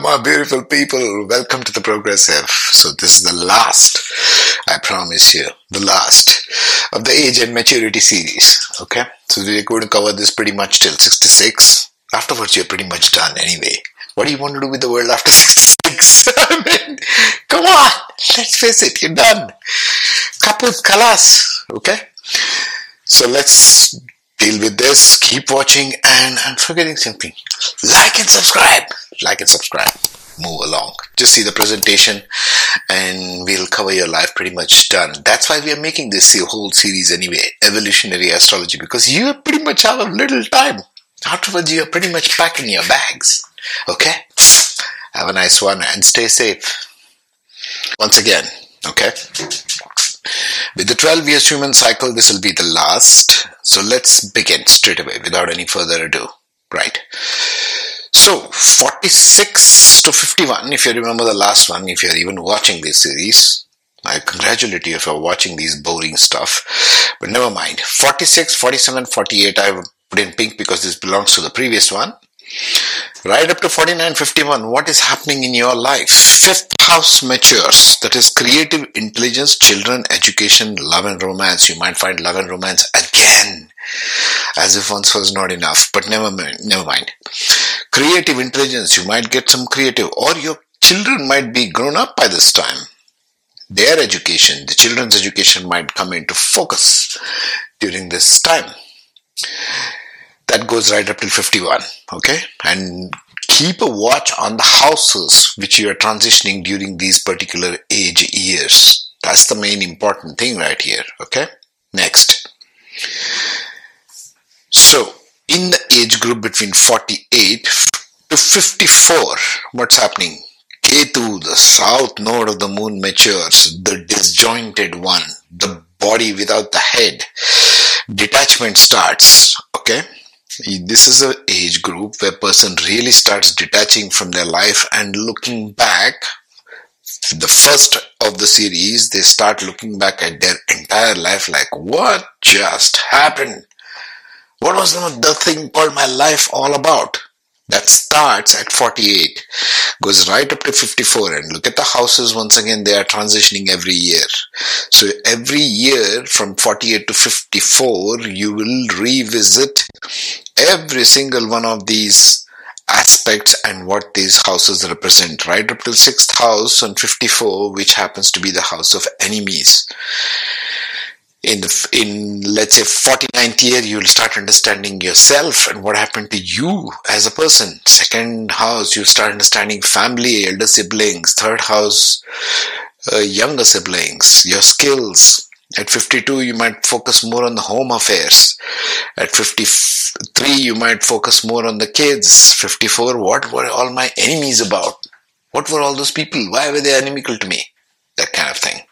My beautiful people. Welcome to the Progressive. So, this is the last, I promise you, the last of the age and maturity series. Okay? So, we're going to cover this pretty much till 66. Afterwards, you're pretty much done anyway. What do you want to do with the world after 66? I mean, come on. Let's face it, you're done. Kaput kalas. Okay? So, let's deal with this. Keep watching and I'm forgetting something. Like and subscribe. Like and subscribe. Move along. Just see the presentation and we'll cover your life pretty much done. That's why we are making this whole series anyway, evolutionary astrology, because you pretty much have a little time. Afterwards, you're pretty much packing your bags. Okay? Have a nice one and stay safe. Once again, okay? With the 12 years human cycle, this will be the last. So let's begin straight away without any further ado. Right. So 46 to 51, if you remember the last one, if you're even watching this series, I congratulate you if you're watching these boring stuff. But never mind. 46, 47, 48, I put in pink because this belongs to the previous one. Right up to 4951, what is happening in your life? Fifth house matures, that is creative intelligence, children, education, love and romance. You might find love and romance again, as if once was not enough, but never mind, never mind. Creative intelligence, you might get some creative, or your children might be grown up by this time. Their education, the children's education might come into focus during this time. That goes right up till 51 okay? And keep a watch on the houses which you are transitioning during these particular age years. That's the main important thing right here okay? Next. So in the age group between 48 to 54 what's happening Ketu, the south node of the moon matures, the disjointed one, the body without the head. Detachment starts, okay? this is an age group where person really starts detaching from their life and looking back the first of the series they start looking back at their entire life like what just happened what was the thing called my life all about? That starts at 48 goes right up to 54 and look at the houses once again they are transitioning every year. So every year from 48 to 54 you will revisit every single one of these aspects and what these houses represent. Right up to sixth house on 54 which happens to be the house of enemies in the, in let's say 49th year you'll start understanding yourself and what happened to you as a person. Second house you'll start understanding family elder siblings. Third house uh, younger siblings your skills. At 52 you might focus more on the home affairs. At 53 you might focus more on the kids. 54 what were all my enemies about? What were all those people? Why were they inimical to me? That kind of thing.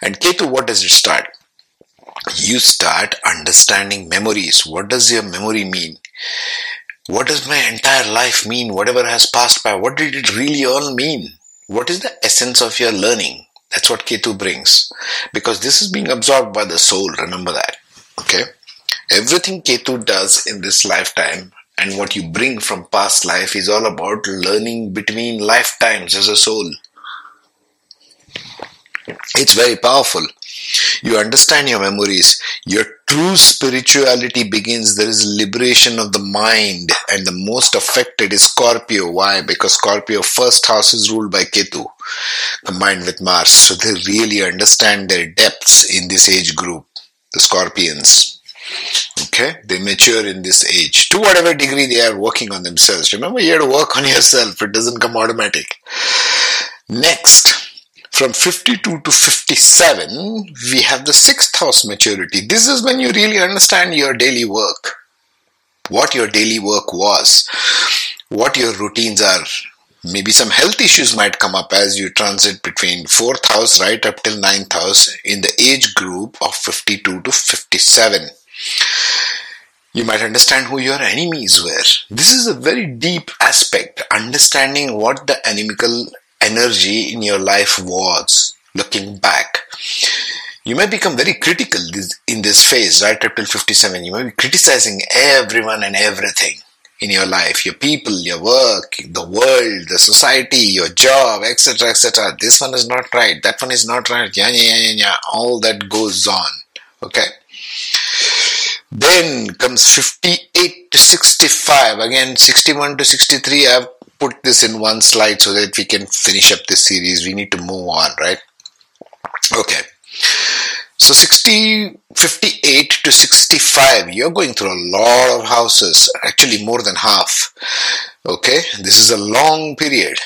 And Ketu, what does it start? You start understanding memories. What does your memory mean? What does my entire life mean? Whatever has passed by, what did it really all mean? What is the essence of your learning? That's what Ketu brings. Because this is being absorbed by the soul, remember that. Okay? Everything Ketu does in this lifetime and what you bring from past life is all about learning between lifetimes as a soul. It's very powerful. You understand your memories. Your true spirituality begins. There is liberation of the mind, and the most affected is Scorpio. Why? Because Scorpio first house is ruled by Ketu, combined with Mars. So they really understand their depths in this age group, the Scorpions. Okay, they mature in this age to whatever degree they are working on themselves. Remember, you have to work on yourself, it doesn't come automatic. Next, from 52 to 57, we have the sixth house maturity. This is when you really understand your daily work, what your daily work was, what your routines are. Maybe some health issues might come up as you transit between fourth house right up till ninth house in the age group of 52 to 57 you might understand who your enemies were. This is a very deep aspect, understanding what the inimical energy in your life was looking back. You may become very critical in this phase, right up till 57. You may be criticizing everyone and everything. in your life, your people, your work, the world, the society, your job, etc., etc. This one is not right. That one is not right. Yeah, yeah, yeah, yeah. All that goes on. Okay. Then comes 58 to 65. Again, 61 to 63. I've put this in one slide so that we can finish up this series. We need to move on, right? Okay. So 60, 58 to 65, you're going through a lot of houses, actually more than half. Okay, this is a long period.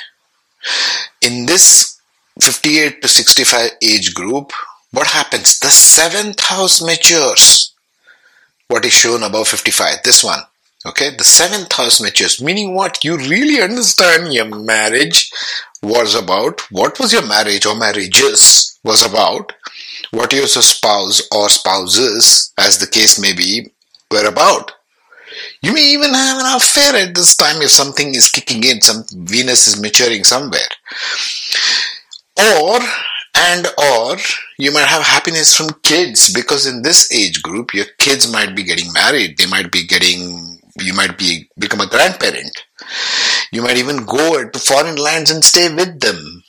In this 58 to 65 age group, what happens? The seventh house matures. What is shown above 55? This one. Okay, the seventh house matures, meaning what? You really understand your marriage was about, what was your marriage or marriages was about, what your spouse or spouses, as the case may be, were about. You may even have an affair at this time if something is kicking in, some Venus is maturing somewhere. Or and or you might have happiness from kids because in this age group your kids might be getting married they might be getting you might be become a grandparent you might even go to foreign lands and stay with them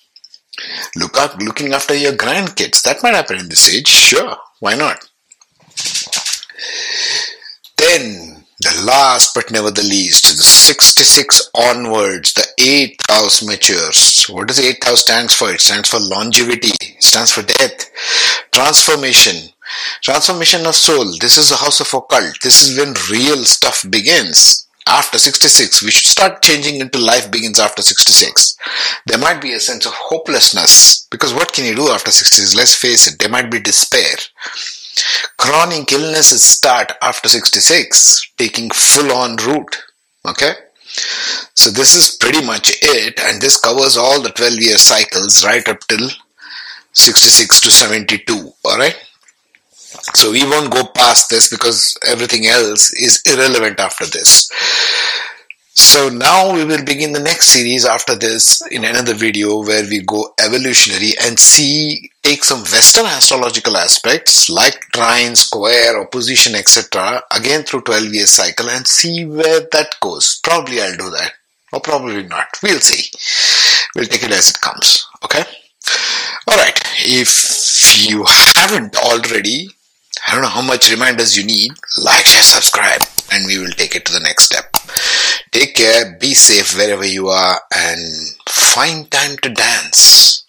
Look up, looking after your grandkids. That might happen in this age. Sure, why not? Then, the last but never the least, the 66 onwards, the 8th house matures. What does the 8th house stands for? It stands for longevity, it stands for death, transformation, transformation of soul. This is the house of occult. This is when real stuff begins. After 66 we should start changing into life begins after 66 there might be a sense of hopelessness because what can you do after 66 let's face it there might be despair. Chronic illnesses start after 66 taking full on root okay? So this is pretty much it and this covers all the 12 year cycles right up till 66 to 72 all right so we won't go past this because everything else is irrelevant after this. So now we will begin the next series after this in another video where we go evolutionary and see, take some Western astrological aspects like trine, square, opposition, etc. again through 12 year cycle and see where that goes. Probably I'll do that or probably not. We'll see. We'll take it as it comes. Okay. All right. If you haven't already, I don't know how much reminders you need. Like, share, subscribe, and we will take it to the next step. Take care, be safe wherever you are, and find time to dance.